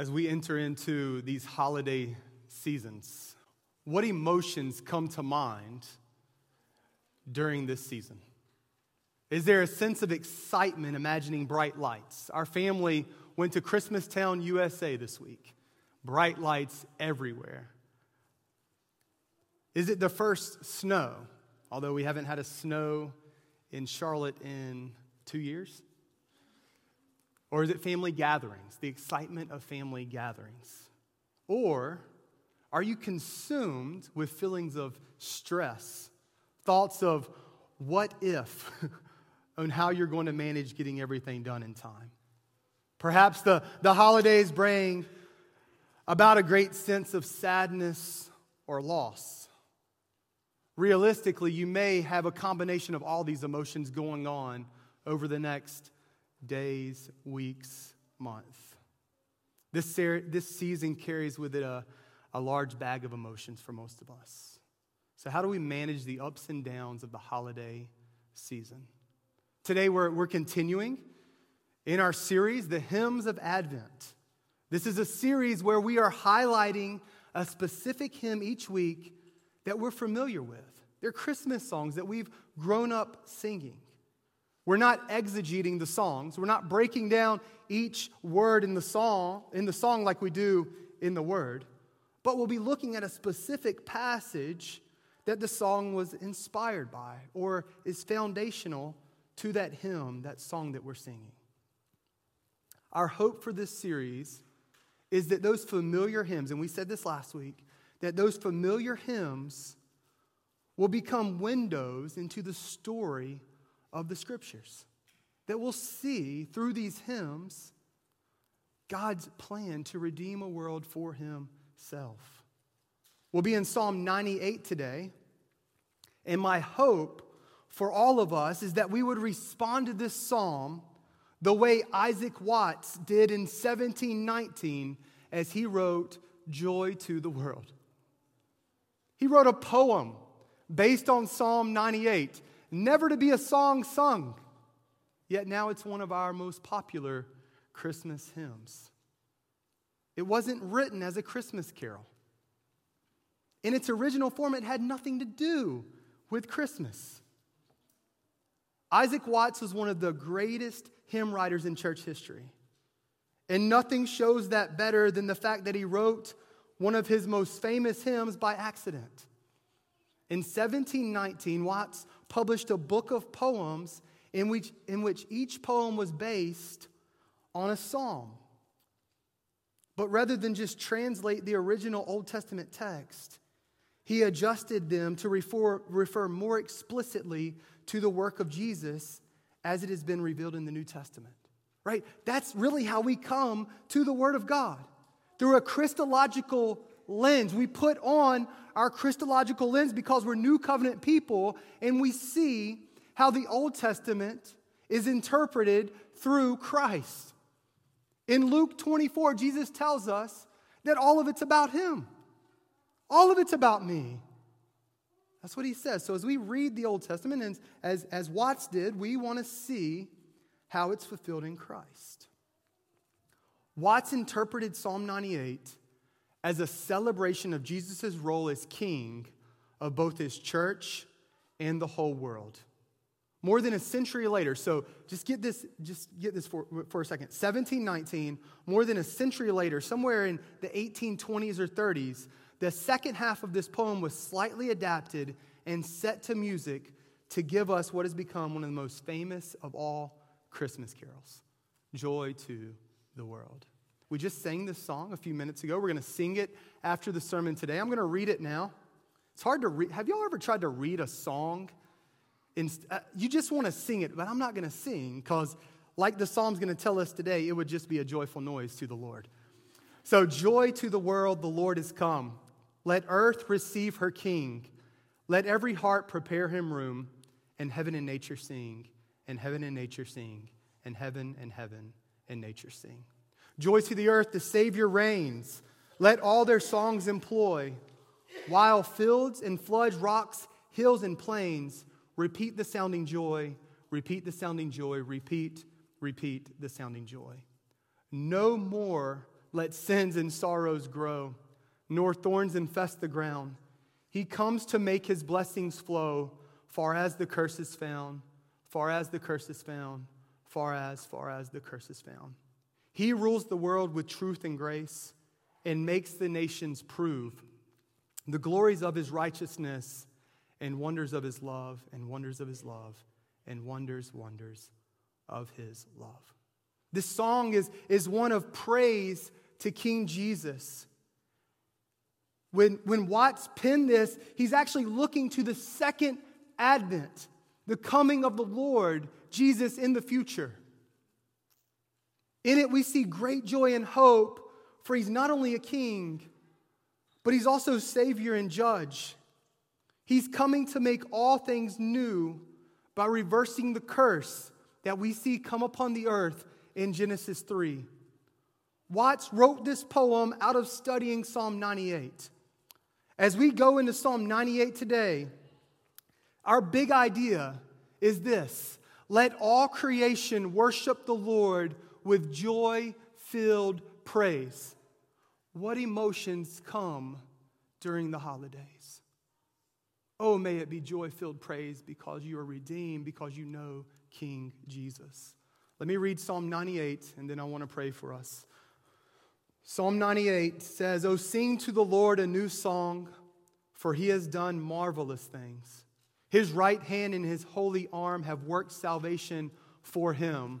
as we enter into these holiday seasons, what emotions come to mind during this season? Is there a sense of excitement imagining bright lights? Our family went to Christmastown, USA this week. Bright lights everywhere. Is it the first snow? Although we haven't had a snow in Charlotte in two years? Or is it family gatherings, the excitement of family gatherings? Or are you consumed with feelings of stress, thoughts of what if on how you're going to manage getting everything done in time? Perhaps the, the holidays bring about a great sense of sadness or loss. Realistically, you may have a combination of all these emotions going on over the next days, weeks, month. This, this season carries with it a, a large bag of emotions for most of us. So, how do we manage the ups and downs of the holiday season? Today, we're, we're continuing in our series, The Hymns of Advent. This is a series where we are highlighting a specific hymn each week that we're familiar with. They're Christmas songs that we've grown up singing. We're not exegeting the songs. We're not breaking down each word in the song in the song like we do in the word. But we'll be looking at a specific passage that the song was inspired by or is foundational to that hymn, that song that we're singing. Our hope for this series is that those familiar hymns, and we said this last week, that those familiar hymns will become windows into the story of the scriptures. That we'll see through these hymns God's plan to redeem a world for himself. We'll be in Psalm 98 today, and my hope for all of us is that we would respond to this psalm the way Isaac Watts did in 1719 as he wrote Joy to the World. He wrote a poem based on Psalm 98, never to be a song sung, yet now it's one of our most popular Christmas hymns. It wasn't written as a Christmas carol. In its original form, it had nothing to do with Christmas. Isaac Watts was one of the greatest hymn writers in church history. And nothing shows that better than the fact that he wrote one of his most famous hymns by accident. In 1719, Watts published a book of poems in which, in which each poem was based on a psalm. But rather than just translate the original Old Testament text, he adjusted them to refer, refer more explicitly to the work of Jesus as it has been revealed in the New Testament right? That's really how we come to the Word of God through a Christological lens. We put on our Christological lens because we're new covenant people and we see how the Old Testament is interpreted through Christ. In Luke 24, Jesus tells us that all of it's about Him, all of it's about me. That's what he says. So, as we read the Old Testament, and as, as Watts did, we want to see how it's fulfilled in Christ. Watts interpreted Psalm 98 as a celebration of Jesus' role as king of both his church and the whole world. More than a century later, so just get this, just get this for, for a second. 1719, more than a century later, somewhere in the 1820s or 30s, the second half of this poem was slightly adapted and set to music to give us what has become one of the most famous of all Christmas carols. Joy to the world. We just sang this song a few minutes ago. We're going to sing it after the sermon today. I'm going to read it now. It's hard to read. Have y'all ever tried to read a song? Uh, you just want to sing it, but I'm not going to sing because, like the psalm's going to tell us today, it would just be a joyful noise to the Lord. So, joy to the world, the Lord is come. Let earth receive her King. Let every heart prepare him room, and heaven and nature sing and heaven and nature sing, and heaven and heaven and nature sing. Joy to the earth, the Savior reigns. Let all their songs employ. While fields and floods, rocks, hills, and plains repeat the sounding joy, repeat the sounding joy, repeat, repeat the sounding joy. No more let sins and sorrows grow, nor thorns infest the ground. He comes to make his blessings flow, far as the curse is found, far as the curse is found, far as, far as the curse is found. He rules the world with truth and grace and makes the nations prove the glories of his righteousness and wonders of his love and wonders of his love and wonders, wonders of his love. This song is, is one of praise to King Jesus. When, when Watts penned this, he's actually looking to the second advent, the coming of the Lord, Jesus in the future. In it, we see great joy and hope, for he's not only a king, but he's also Savior and Judge. He's coming to make all things new by reversing the curse that we see come upon the earth in Genesis 3. Watts wrote this poem out of studying Psalm 98. As we go into Psalm 98 today, our big idea is this let all creation worship the Lord with joy filled praise. What emotions come during the holidays? Oh, may it be joy filled praise because you are redeemed, because you know King Jesus. Let me read Psalm 98 and then I want to pray for us. Psalm 98 says, Oh, sing to the Lord a new song, for he has done marvelous things. His right hand and his holy arm have worked salvation for him.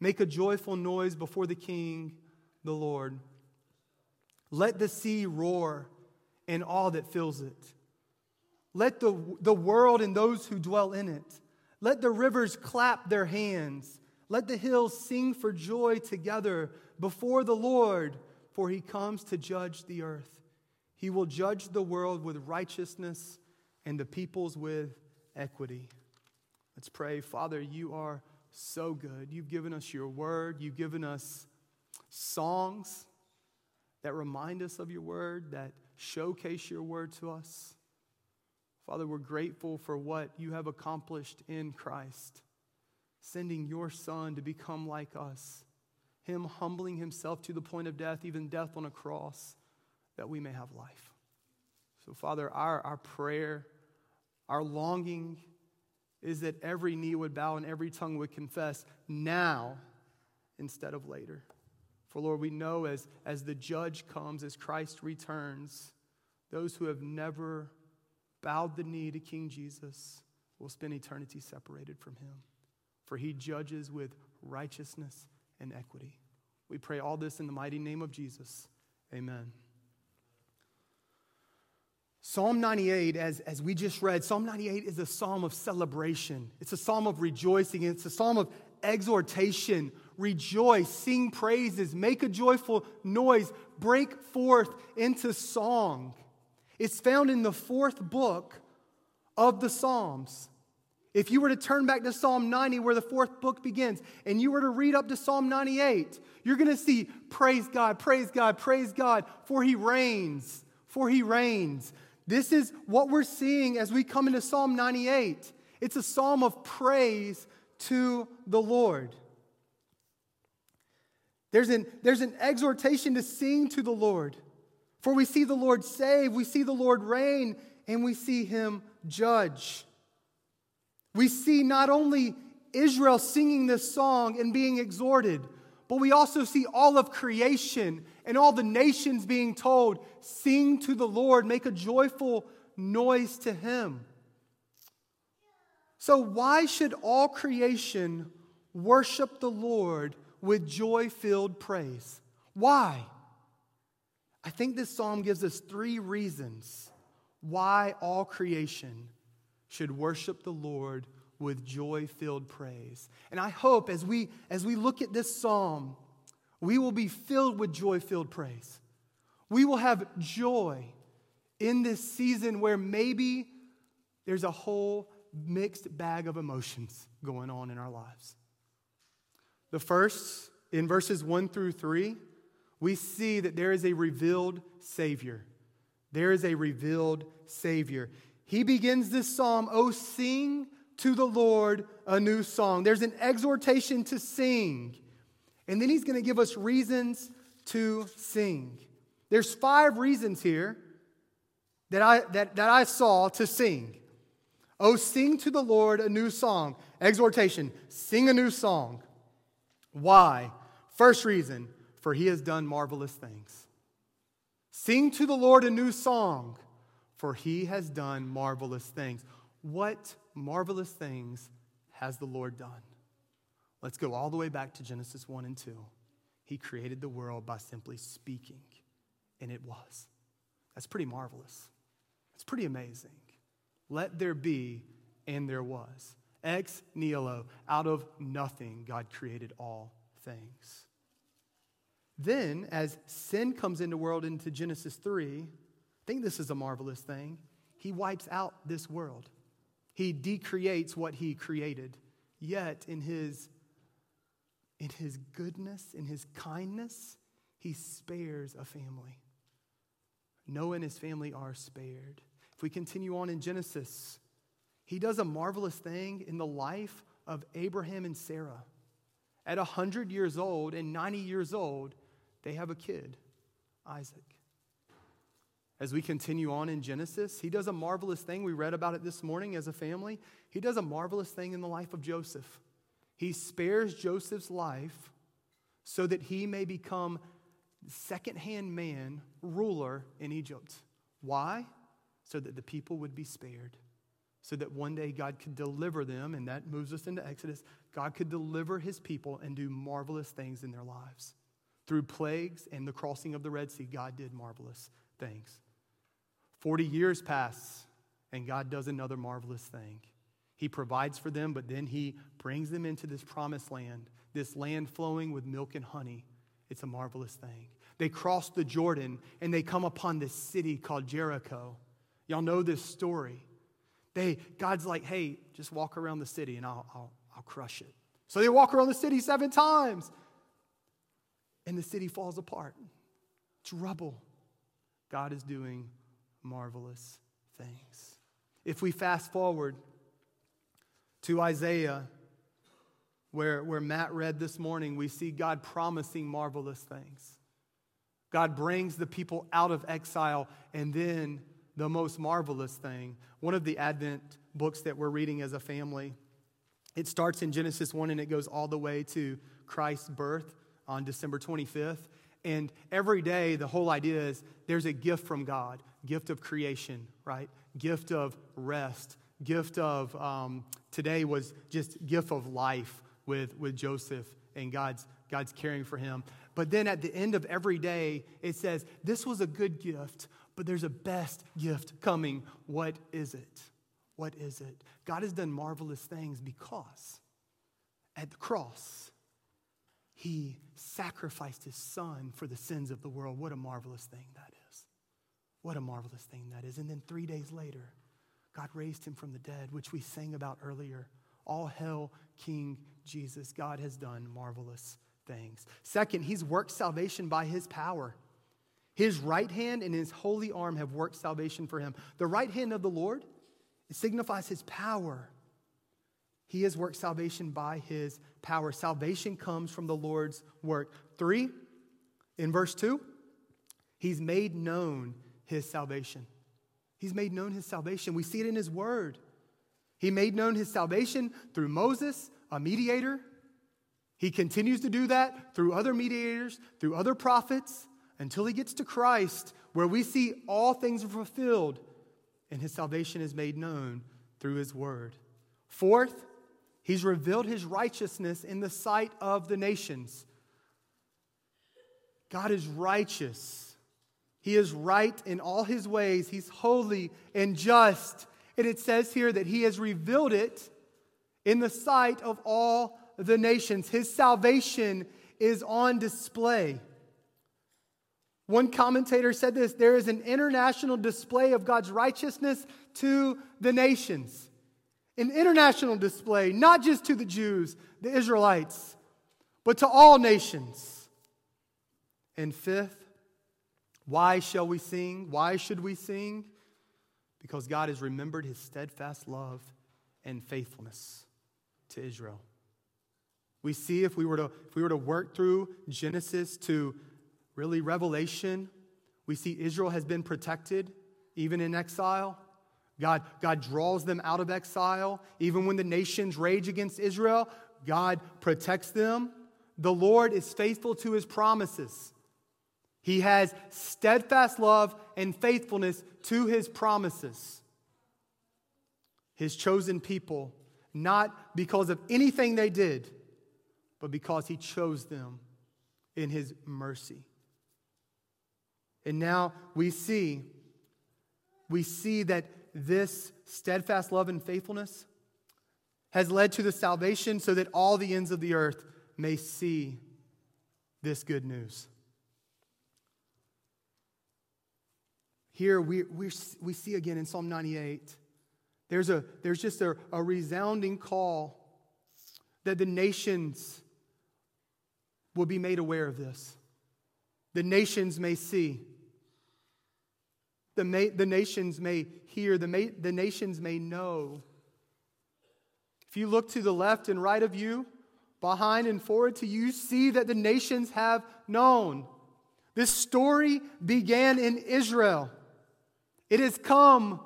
Make a joyful noise before the King, the Lord. Let the sea roar and all that fills it. Let the, the world and those who dwell in it. Let the rivers clap their hands. Let the hills sing for joy together before the Lord for he comes to judge the earth. He will judge the world with righteousness and the peoples with equity. Let's pray. Father, you are so good. You've given us your word, you've given us songs that remind us of your word, that showcase your word to us. Father, we're grateful for what you have accomplished in Christ, sending your Son to become like us him humbling himself to the point of death, even death on a cross, that we may have life. So, Father, our, our prayer, our longing is that every knee would bow and every tongue would confess now instead of later. For, Lord, we know as, as the judge comes, as Christ returns, those who have never bowed the knee to King Jesus will spend eternity separated from him. For he judges with righteousness and equity. We pray all this in the mighty name of Jesus. Amen. Psalm 98, as, as we just read, Psalm 98 is a psalm of celebration. It's a psalm of rejoicing. It's a psalm of exhortation. Rejoice, sing praises, make a joyful noise, break forth into song. It's found in the fourth book of the Psalms. If you were to turn back to Psalm 90, where the fourth book begins, and you were to read up to Psalm 98, you're going to see, Praise God, praise God, praise God, for he reigns, for he reigns. This is what we're seeing as we come into Psalm 98. It's a psalm of praise to the Lord. There's an, there's an exhortation to sing to the Lord. For we see the Lord save, we see the Lord reign, and we see him judge. We see not only Israel singing this song and being exhorted, but we also see all of creation and all the nations being told, Sing to the Lord, make a joyful noise to him. So, why should all creation worship the Lord with joy filled praise? Why? I think this psalm gives us three reasons why all creation should worship the Lord with joy-filled praise. And I hope as we as we look at this psalm, we will be filled with joy-filled praise. We will have joy in this season where maybe there's a whole mixed bag of emotions going on in our lives. The first, in verses 1 through 3, we see that there is a revealed Savior. There is a revealed Savior. He begins this psalm, Oh, sing to the Lord a new song. There's an exhortation to sing. And then he's going to give us reasons to sing. There's five reasons here that I, that, that I saw to sing. Oh, sing to the Lord a new song. Exhortation, sing a new song. Why? First reason, for he has done marvelous things. Sing to the Lord a new song, for he has done marvelous things. What marvelous things has the Lord done? Let's go all the way back to Genesis 1 and 2. He created the world by simply speaking, and it was. That's pretty marvelous. It's pretty amazing. Let there be, and there was. Ex nihilo, out of nothing, God created all things. Then, as sin comes into the world into Genesis 3, I think this is a marvelous thing. He wipes out this world. He decreates what he created. Yet, in his, in his goodness, in his kindness, he spares a family. Noah and his family are spared. If we continue on in Genesis, he does a marvelous thing in the life of Abraham and Sarah. At 100 years old and 90 years old, they have a kid, Isaac. As we continue on in Genesis, he does a marvelous thing. We read about it this morning as a family. He does a marvelous thing in the life of Joseph. He spares Joseph's life so that he may become second-hand man, ruler in Egypt. Why? So that the people would be spared. So that one day God could deliver them, and that moves us into Exodus. God could deliver his people and do marvelous things in their lives. Through plagues and the crossing of the Red Sea, God did marvelous things. 40 years pass, and God does another marvelous thing. He provides for them, but then He brings them into this promised land, this land flowing with milk and honey. It's a marvelous thing. They cross the Jordan and they come upon this city called Jericho. Y'all know this story. They, God's like, hey, just walk around the city and I'll, I'll, I'll crush it. So they walk around the city seven times and the city falls apart. It's rubble. God is doing marvelous things. If we fast forward to Isaiah, where, where Matt read this morning, we see God promising marvelous things. God brings the people out of exile, and then the most marvelous thing, one of the Advent books that we're reading as a family, it starts in Genesis 1 and it goes all the way to Christ's birth on December 25th. And every day, the whole idea is there's a gift from God gift of creation, right? Gift of rest, gift of, um, today was just gift of life with, with Joseph and God's, God's caring for him. But then at the end of every day, it says, This was a good gift, but there's a best gift coming. What is it? What is it? God has done marvelous things because at the cross, he sacrificed his son for the sins of the world. What a marvelous thing that is. What a marvelous thing that is. And then three days later, God raised him from the dead, which we sang about earlier. All hail King Jesus. God has done marvelous things. Second, he's worked salvation by his power. His right hand and his holy arm have worked salvation for him. The right hand of the Lord signifies his power. He has worked salvation by his power. Salvation comes from the Lord's work. Three, in verse two, he's made known his salvation. He's made known his salvation. We see it in his word. He made known his salvation through Moses, a mediator. He continues to do that through other mediators, through other prophets, until he gets to Christ, where we see all things are fulfilled and his salvation is made known through his word. Fourth, He's revealed his righteousness in the sight of the nations. God is righteous. He is right in all his ways. He's holy and just. And it says here that he has revealed it in the sight of all the nations. His salvation is on display. One commentator said this there is an international display of God's righteousness to the nations. An international display, not just to the Jews, the Israelites, but to all nations. And fifth, why shall we sing? Why should we sing? Because God has remembered his steadfast love and faithfulness to Israel. We see if we were to, if we were to work through Genesis to really Revelation, we see Israel has been protected even in exile. God, God draws them out of exile. Even when the nations rage against Israel, God protects them. The Lord is faithful to his promises. He has steadfast love and faithfulness to his promises. His chosen people, not because of anything they did, but because he chose them in his mercy. And now we see, we see that this steadfast love and faithfulness has led to the salvation so that all the ends of the earth may see this good news. Here we, we, we see again in Psalm 98, there's, a, there's just a, a resounding call that the nations will be made aware of this. The nations may see. The, ma- the nations may hear. The, ma- the nations may know. If you look to the left and right of you, behind and forward to you, see that the nations have known. This story began in Israel. It has come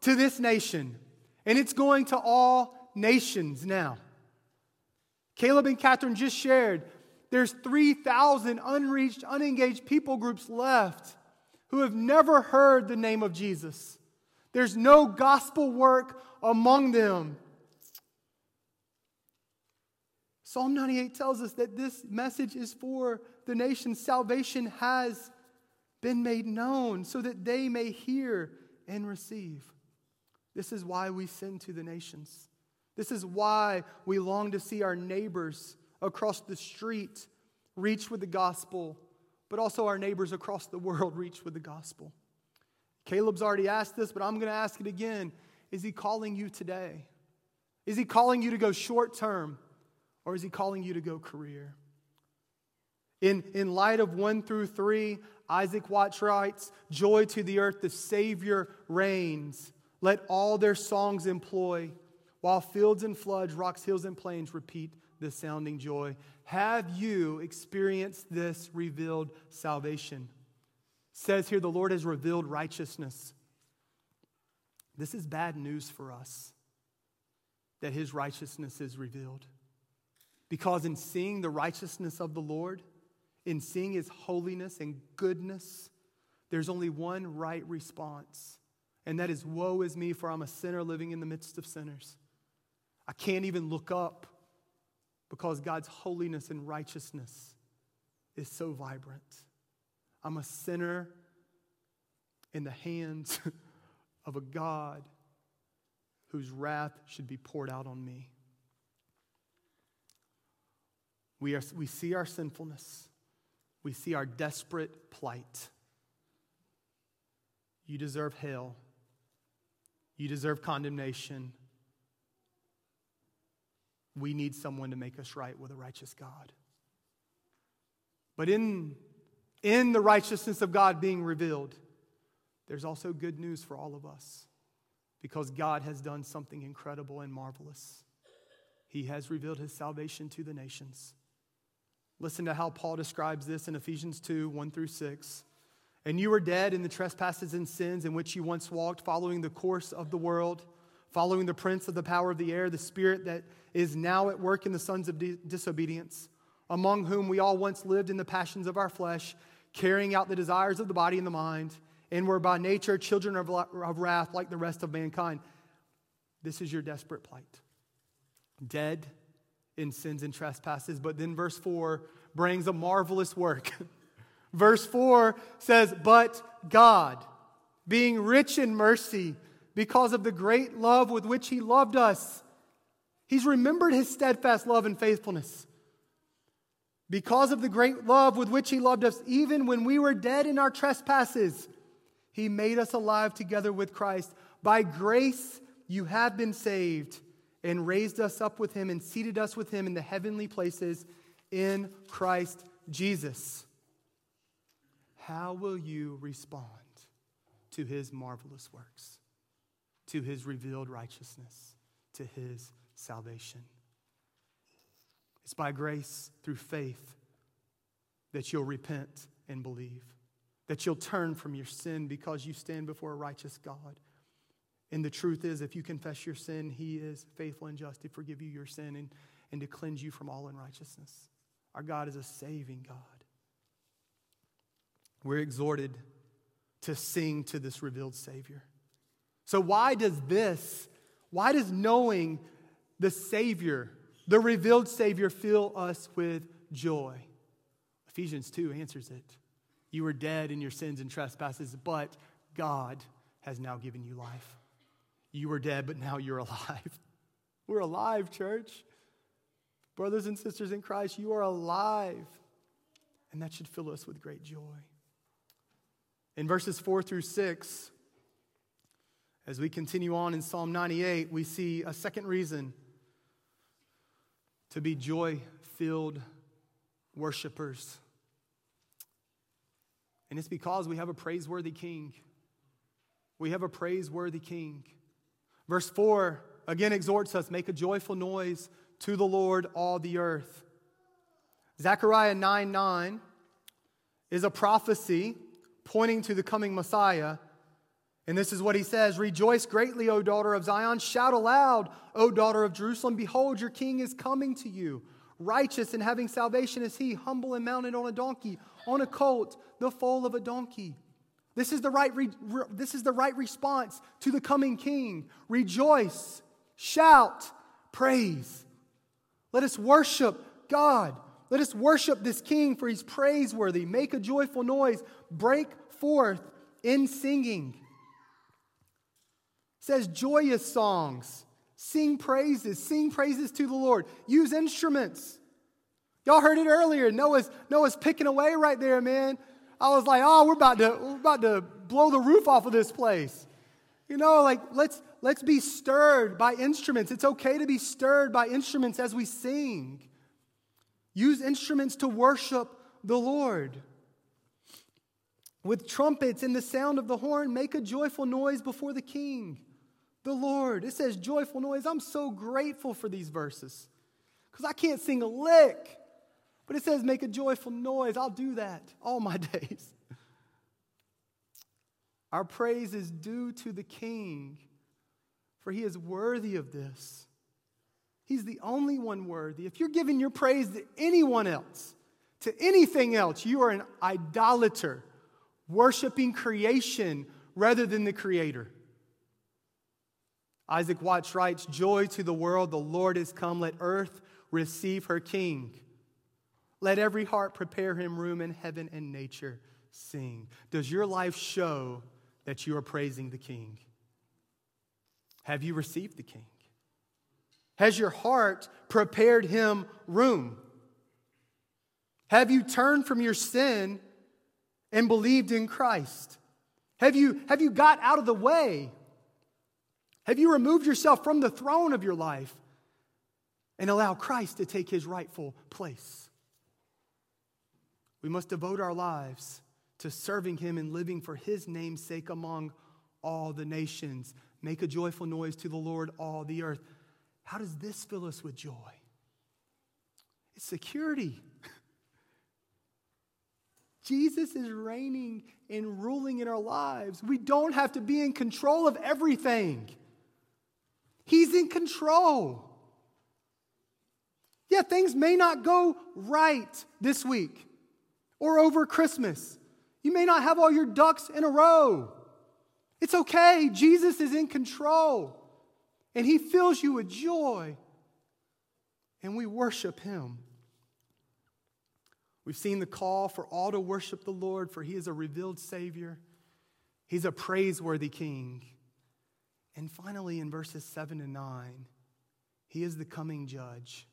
to this nation, and it's going to all nations now. Caleb and Catherine just shared there's 3,000 unreached, unengaged people groups left who have never heard the name of Jesus. There's no gospel work among them. Psalm 98 tells us that this message is for the nation. Salvation has been made known so that they may hear and receive. This is why we send to the nations. This is why we long to see our neighbors across the street reach with the gospel, but also our neighbors across the world reach with the gospel. Caleb's already asked this, but I'm going to ask it again. Is he calling you today? Is he calling you to go short term, or is he calling you to go career? In, in light of 1 through 3, Isaac Watts writes, Joy to the earth, the Savior reigns. Let all their songs employ, while fields and floods, rocks, hills, and plains repeat the sounding joy. Have you experienced this revealed salvation? It says here, the Lord has revealed righteousness. This is bad news for us that his righteousness is revealed. Because in seeing the righteousness of the Lord, in seeing his holiness and goodness, there's only one right response, and that is Woe is me, for I'm a sinner living in the midst of sinners. I can't even look up because God's holiness and righteousness is so vibrant. I'm a sinner in the hands of a God whose wrath should be poured out on me. We, are, we see our sinfulness we see our desperate plight. You deserve hell. You deserve condemnation. We need someone to make us right with a righteous God. But in, in the righteousness of God being revealed, there's also good news for all of us because God has done something incredible and marvelous. He has revealed his salvation to the nations. Listen to how Paul describes this in Ephesians 2 1 through 6. And you were dead in the trespasses and sins in which you once walked, following the course of the world, following the prince of the power of the air, the spirit that is now at work in the sons of disobedience, among whom we all once lived in the passions of our flesh, carrying out the desires of the body and the mind, and were by nature children of wrath like the rest of mankind. This is your desperate plight. Dead in sins and trespasses. But then verse 4 brings a marvelous work. verse 4 says, But God, being rich in mercy, because of the great love with which He loved us, He's remembered His steadfast love and faithfulness. Because of the great love with which He loved us, even when we were dead in our trespasses, He made us alive together with Christ. By grace you have been saved, and raised us up with Him, and seated us with Him in the heavenly places in Christ Jesus. How will you respond to His marvelous works, to His revealed righteousness, to His salvation? It's by grace through faith that you'll repent and believe, that you'll turn from your sin because you stand before a righteous God. And the truth is, if you confess your sin, He is faithful and just to forgive you your sin and, and to cleanse you from all unrighteousness. Our God is a saving God. We're exhorted to sing to this revealed Savior. So, why does this, why does knowing the Savior the revealed Savior fill us with joy. Ephesians 2 answers it. You were dead in your sins and trespasses, but God has now given you life. You were dead, but now you're alive. We're alive, church. Brothers and sisters in Christ, you are alive. And that should fill us with great joy. In verses 4 through 6, as we continue on in Psalm 98, we see a second reason to be joy filled worshipers. And it's because we have a praiseworthy king. We have a praiseworthy king. Verse 4 again exhorts us make a joyful noise to the Lord, all the earth. Zechariah 9 9 is a prophecy pointing to the coming Messiah and this is what he says Rejoice greatly, O daughter of Zion. Shout aloud, O daughter of Jerusalem. Behold, your king is coming to you. Righteous and having salvation is he, humble and mounted on a donkey, on a colt, the foal of a donkey. This is the right, re- re- this is the right response to the coming king. Rejoice, shout, praise. Let us worship God. Let us worship this king, for he's praiseworthy. Make a joyful noise. Break forth in singing says joyous songs. Sing praises, sing praises to the Lord. Use instruments. Y'all heard it earlier. Noah's, Noah's picking away right there, man. I was like, oh, we're about to, we're about to blow the roof off of this place. You know, like let's let's be stirred by instruments. It's okay to be stirred by instruments as we sing. Use instruments to worship the Lord. With trumpets and the sound of the horn, make a joyful noise before the king the Lord. It says joyful noise. I'm so grateful for these verses because I can't sing a lick. But it says make a joyful noise. I'll do that all my days. Our praise is due to the King, for he is worthy of this. He's the only one worthy. If you're giving your praise to anyone else, to anything else, you are an idolater, worshiping creation rather than the Creator. Isaac Watts writes Joy to the world, the Lord is come. Let earth receive her king. Let every heart prepare him room in heaven and nature sing. Does your life show that you are praising the king? Have you received the king? Has your heart prepared him room? Have you turned from your sin and believed in Christ? Have you, have you got out of the way have you removed yourself from the throne of your life and allow Christ to take his rightful place? We must devote our lives to serving him and living for his name's sake among all the nations. Make a joyful noise to the Lord, all the earth. How does this fill us with joy? It's security. Jesus is reigning and ruling in our lives. We don't have to be in control of everything. He's in control. Yeah, things may not go right this week or over Christmas. You may not have all your ducks in a row. It's okay. Jesus is in control and He fills you with joy. And we worship Him. We've seen the call for all to worship the Lord, for He is a revealed Savior, He's a praiseworthy King. And finally, in verses 7 and 9, he is the coming judge.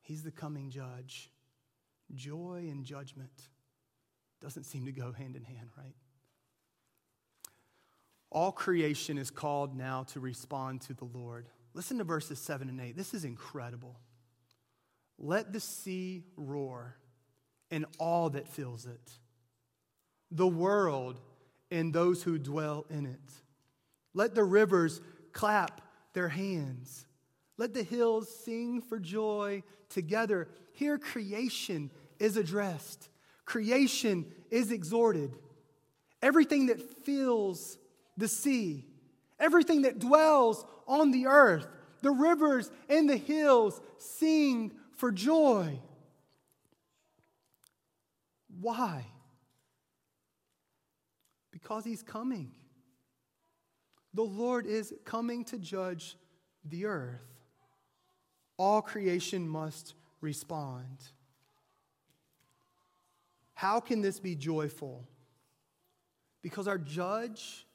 He's the coming judge. Joy and judgment doesn't seem to go hand in hand, right? All creation is called now to respond to the Lord. Listen to verses 7 and 8. This is incredible. Let the sea roar and all that fills it, the world and those who dwell in it. Let the rivers clap their hands. Let the hills sing for joy together. Here, creation is addressed, creation is exhorted. Everything that fills the sea, everything that dwells on the earth, the rivers and the hills sing for joy. Why? Because he's coming. The Lord is coming to judge the earth. All creation must respond. How can this be joyful? Because our judge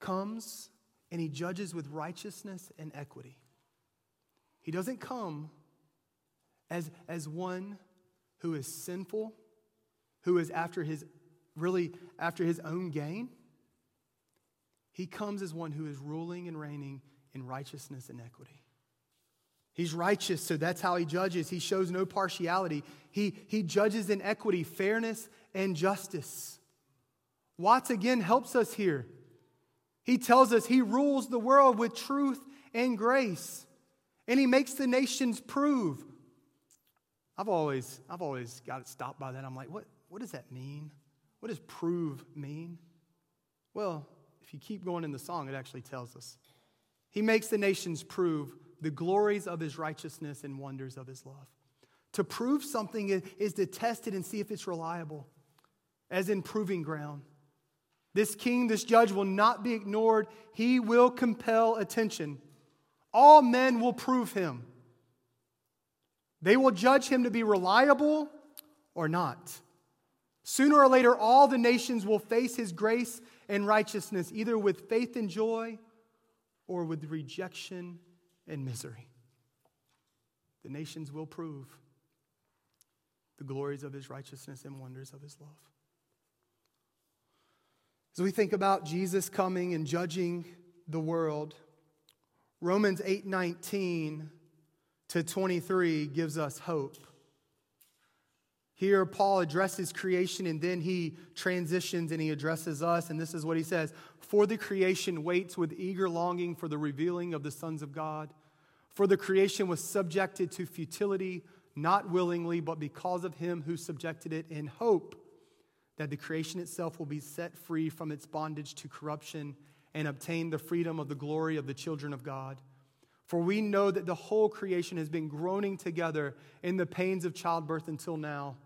comes and he judges with righteousness and equity. He doesn't come as, as one who is sinful, who is after his really after his own gain. He comes as one who is ruling and reigning in righteousness and equity. He's righteous, so that's how he judges. He shows no partiality. He, he judges in equity, fairness, and justice. Watts again helps us here. He tells us he rules the world with truth and grace, and he makes the nations prove. I've always, I've always got it stopped by that. I'm like, what, what does that mean? What does prove mean? Well, if you keep going in the song, it actually tells us. He makes the nations prove the glories of his righteousness and wonders of his love. To prove something is to test it and see if it's reliable, as in proving ground. This king, this judge will not be ignored. He will compel attention. All men will prove him. They will judge him to be reliable or not. Sooner or later, all the nations will face his grace and righteousness, either with faith and joy or with rejection and misery. The nations will prove the glories of his righteousness and wonders of his love. As we think about Jesus coming and judging the world, Romans 8 19 to 23 gives us hope. Here, Paul addresses creation and then he transitions and he addresses us. And this is what he says For the creation waits with eager longing for the revealing of the sons of God. For the creation was subjected to futility, not willingly, but because of him who subjected it, in hope that the creation itself will be set free from its bondage to corruption and obtain the freedom of the glory of the children of God. For we know that the whole creation has been groaning together in the pains of childbirth until now.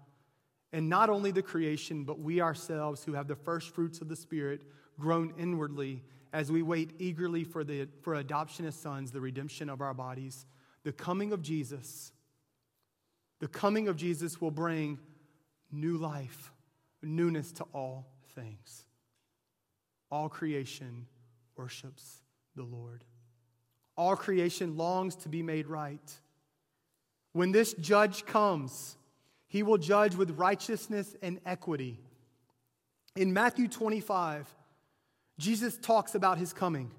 And not only the creation, but we ourselves who have the first fruits of the Spirit groan inwardly as we wait eagerly for, the, for adoption as sons, the redemption of our bodies. The coming of Jesus, the coming of Jesus will bring new life, newness to all things. All creation worships the Lord. All creation longs to be made right. When this judge comes, he will judge with righteousness and equity. In Matthew 25, Jesus talks about his coming,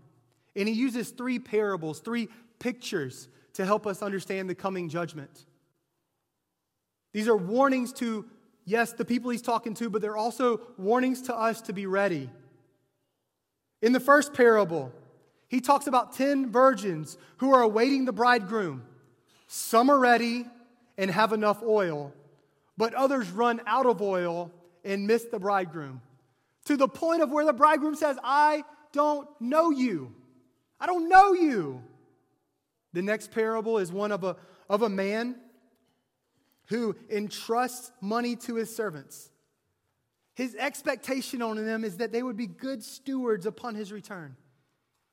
and he uses three parables, three pictures to help us understand the coming judgment. These are warnings to, yes, the people he's talking to, but they're also warnings to us to be ready. In the first parable, he talks about 10 virgins who are awaiting the bridegroom. Some are ready and have enough oil, but others run out of oil and miss the bridegroom. To the point of where the bridegroom says, I don't know you. I don't know you. The next parable is one of a, of a man who entrusts money to his servants. His expectation on them is that they would be good stewards upon his return.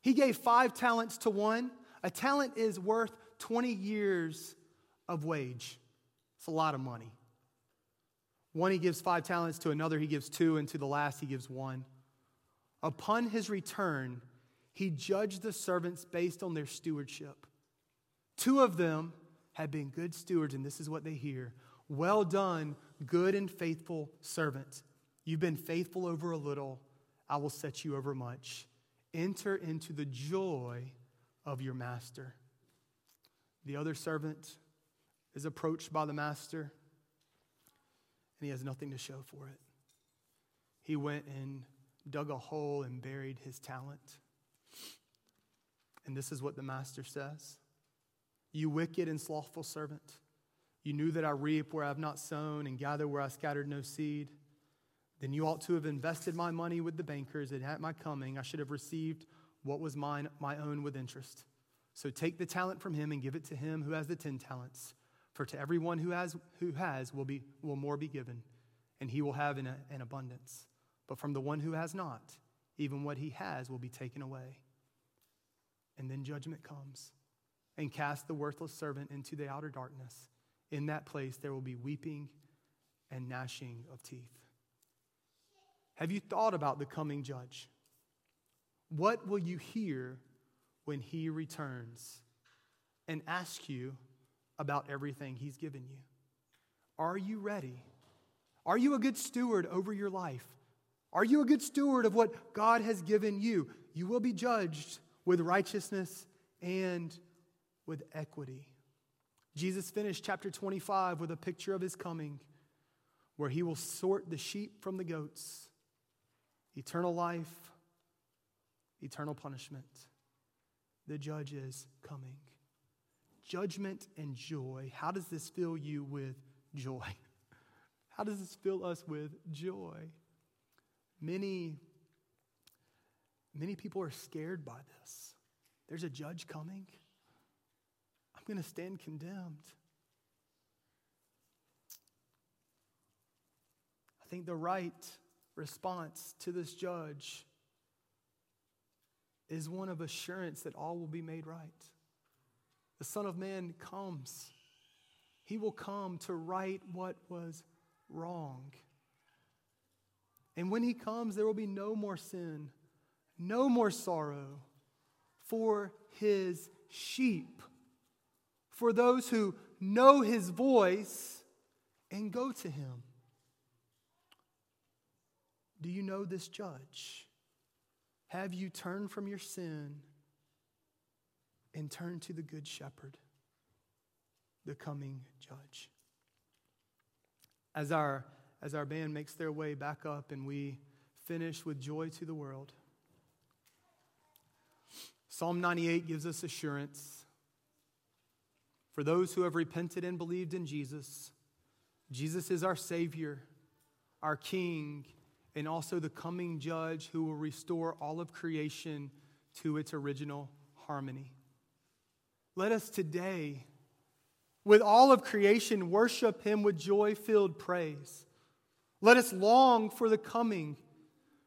He gave five talents to one. A talent is worth 20 years of wage. It's a lot of money. One he gives five talents, to another he gives two, and to the last he gives one. Upon his return, he judged the servants based on their stewardship. Two of them had been good stewards, and this is what they hear Well done, good and faithful servant. You've been faithful over a little, I will set you over much. Enter into the joy of your master. The other servant is approached by the master, and he has nothing to show for it. He went and dug a hole and buried his talent. And this is what the master says You wicked and slothful servant, you knew that I reap where I have not sown and gather where I scattered no seed. Then you ought to have invested my money with the bankers, and at my coming I should have received what was mine, my own with interest. So take the talent from him and give it to him who has the ten talents. For to everyone who has, who has will, be, will more be given, and he will have in an abundance. But from the one who has not, even what he has will be taken away. And then judgment comes and cast the worthless servant into the outer darkness. In that place there will be weeping and gnashing of teeth. Have you thought about the coming judge? What will you hear when he returns and ask you about everything he's given you? Are you ready? Are you a good steward over your life? Are you a good steward of what God has given you? You will be judged with righteousness and with equity. Jesus finished chapter 25 with a picture of his coming, where he will sort the sheep from the goats, eternal life, eternal punishment. The judge is coming. Judgment and joy. How does this fill you with joy? How does this fill us with joy? Many, many people are scared by this. There's a judge coming. I'm going to stand condemned. I think the right response to this judge is one of assurance that all will be made right. The Son of Man comes. He will come to right what was wrong. And when he comes, there will be no more sin, no more sorrow for his sheep, for those who know his voice and go to him. Do you know this judge? Have you turned from your sin and turn to the Good Shepherd, the coming judge? As our, as our band makes their way back up and we finish with joy to the world, Psalm 98 gives us assurance. For those who have repented and believed in Jesus, Jesus is our Savior, our King, and also the coming judge who will restore all of creation to its original harmony. Let us today, with all of creation, worship him with joy filled praise. Let us long for the coming,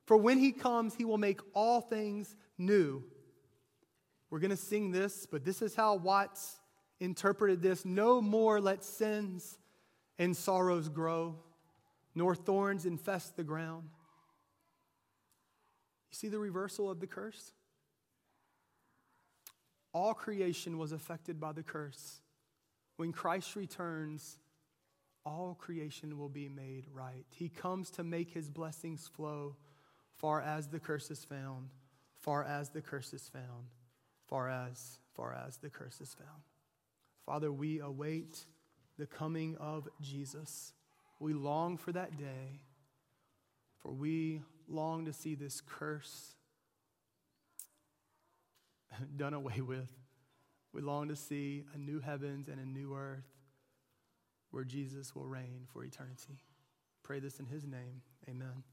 for when he comes, he will make all things new. We're going to sing this, but this is how Watts interpreted this No more let sins and sorrows grow nor thorns infest the ground. You see the reversal of the curse? All creation was affected by the curse. When Christ returns, all creation will be made right. He comes to make his blessings flow far as the curse is found, far as the curse is found, far as, far as the curse is found. Father, we await the coming of Jesus. We long for that day, for we long to see this curse done away with. We long to see a new heavens and a new earth where Jesus will reign for eternity. Pray this in his name. Amen.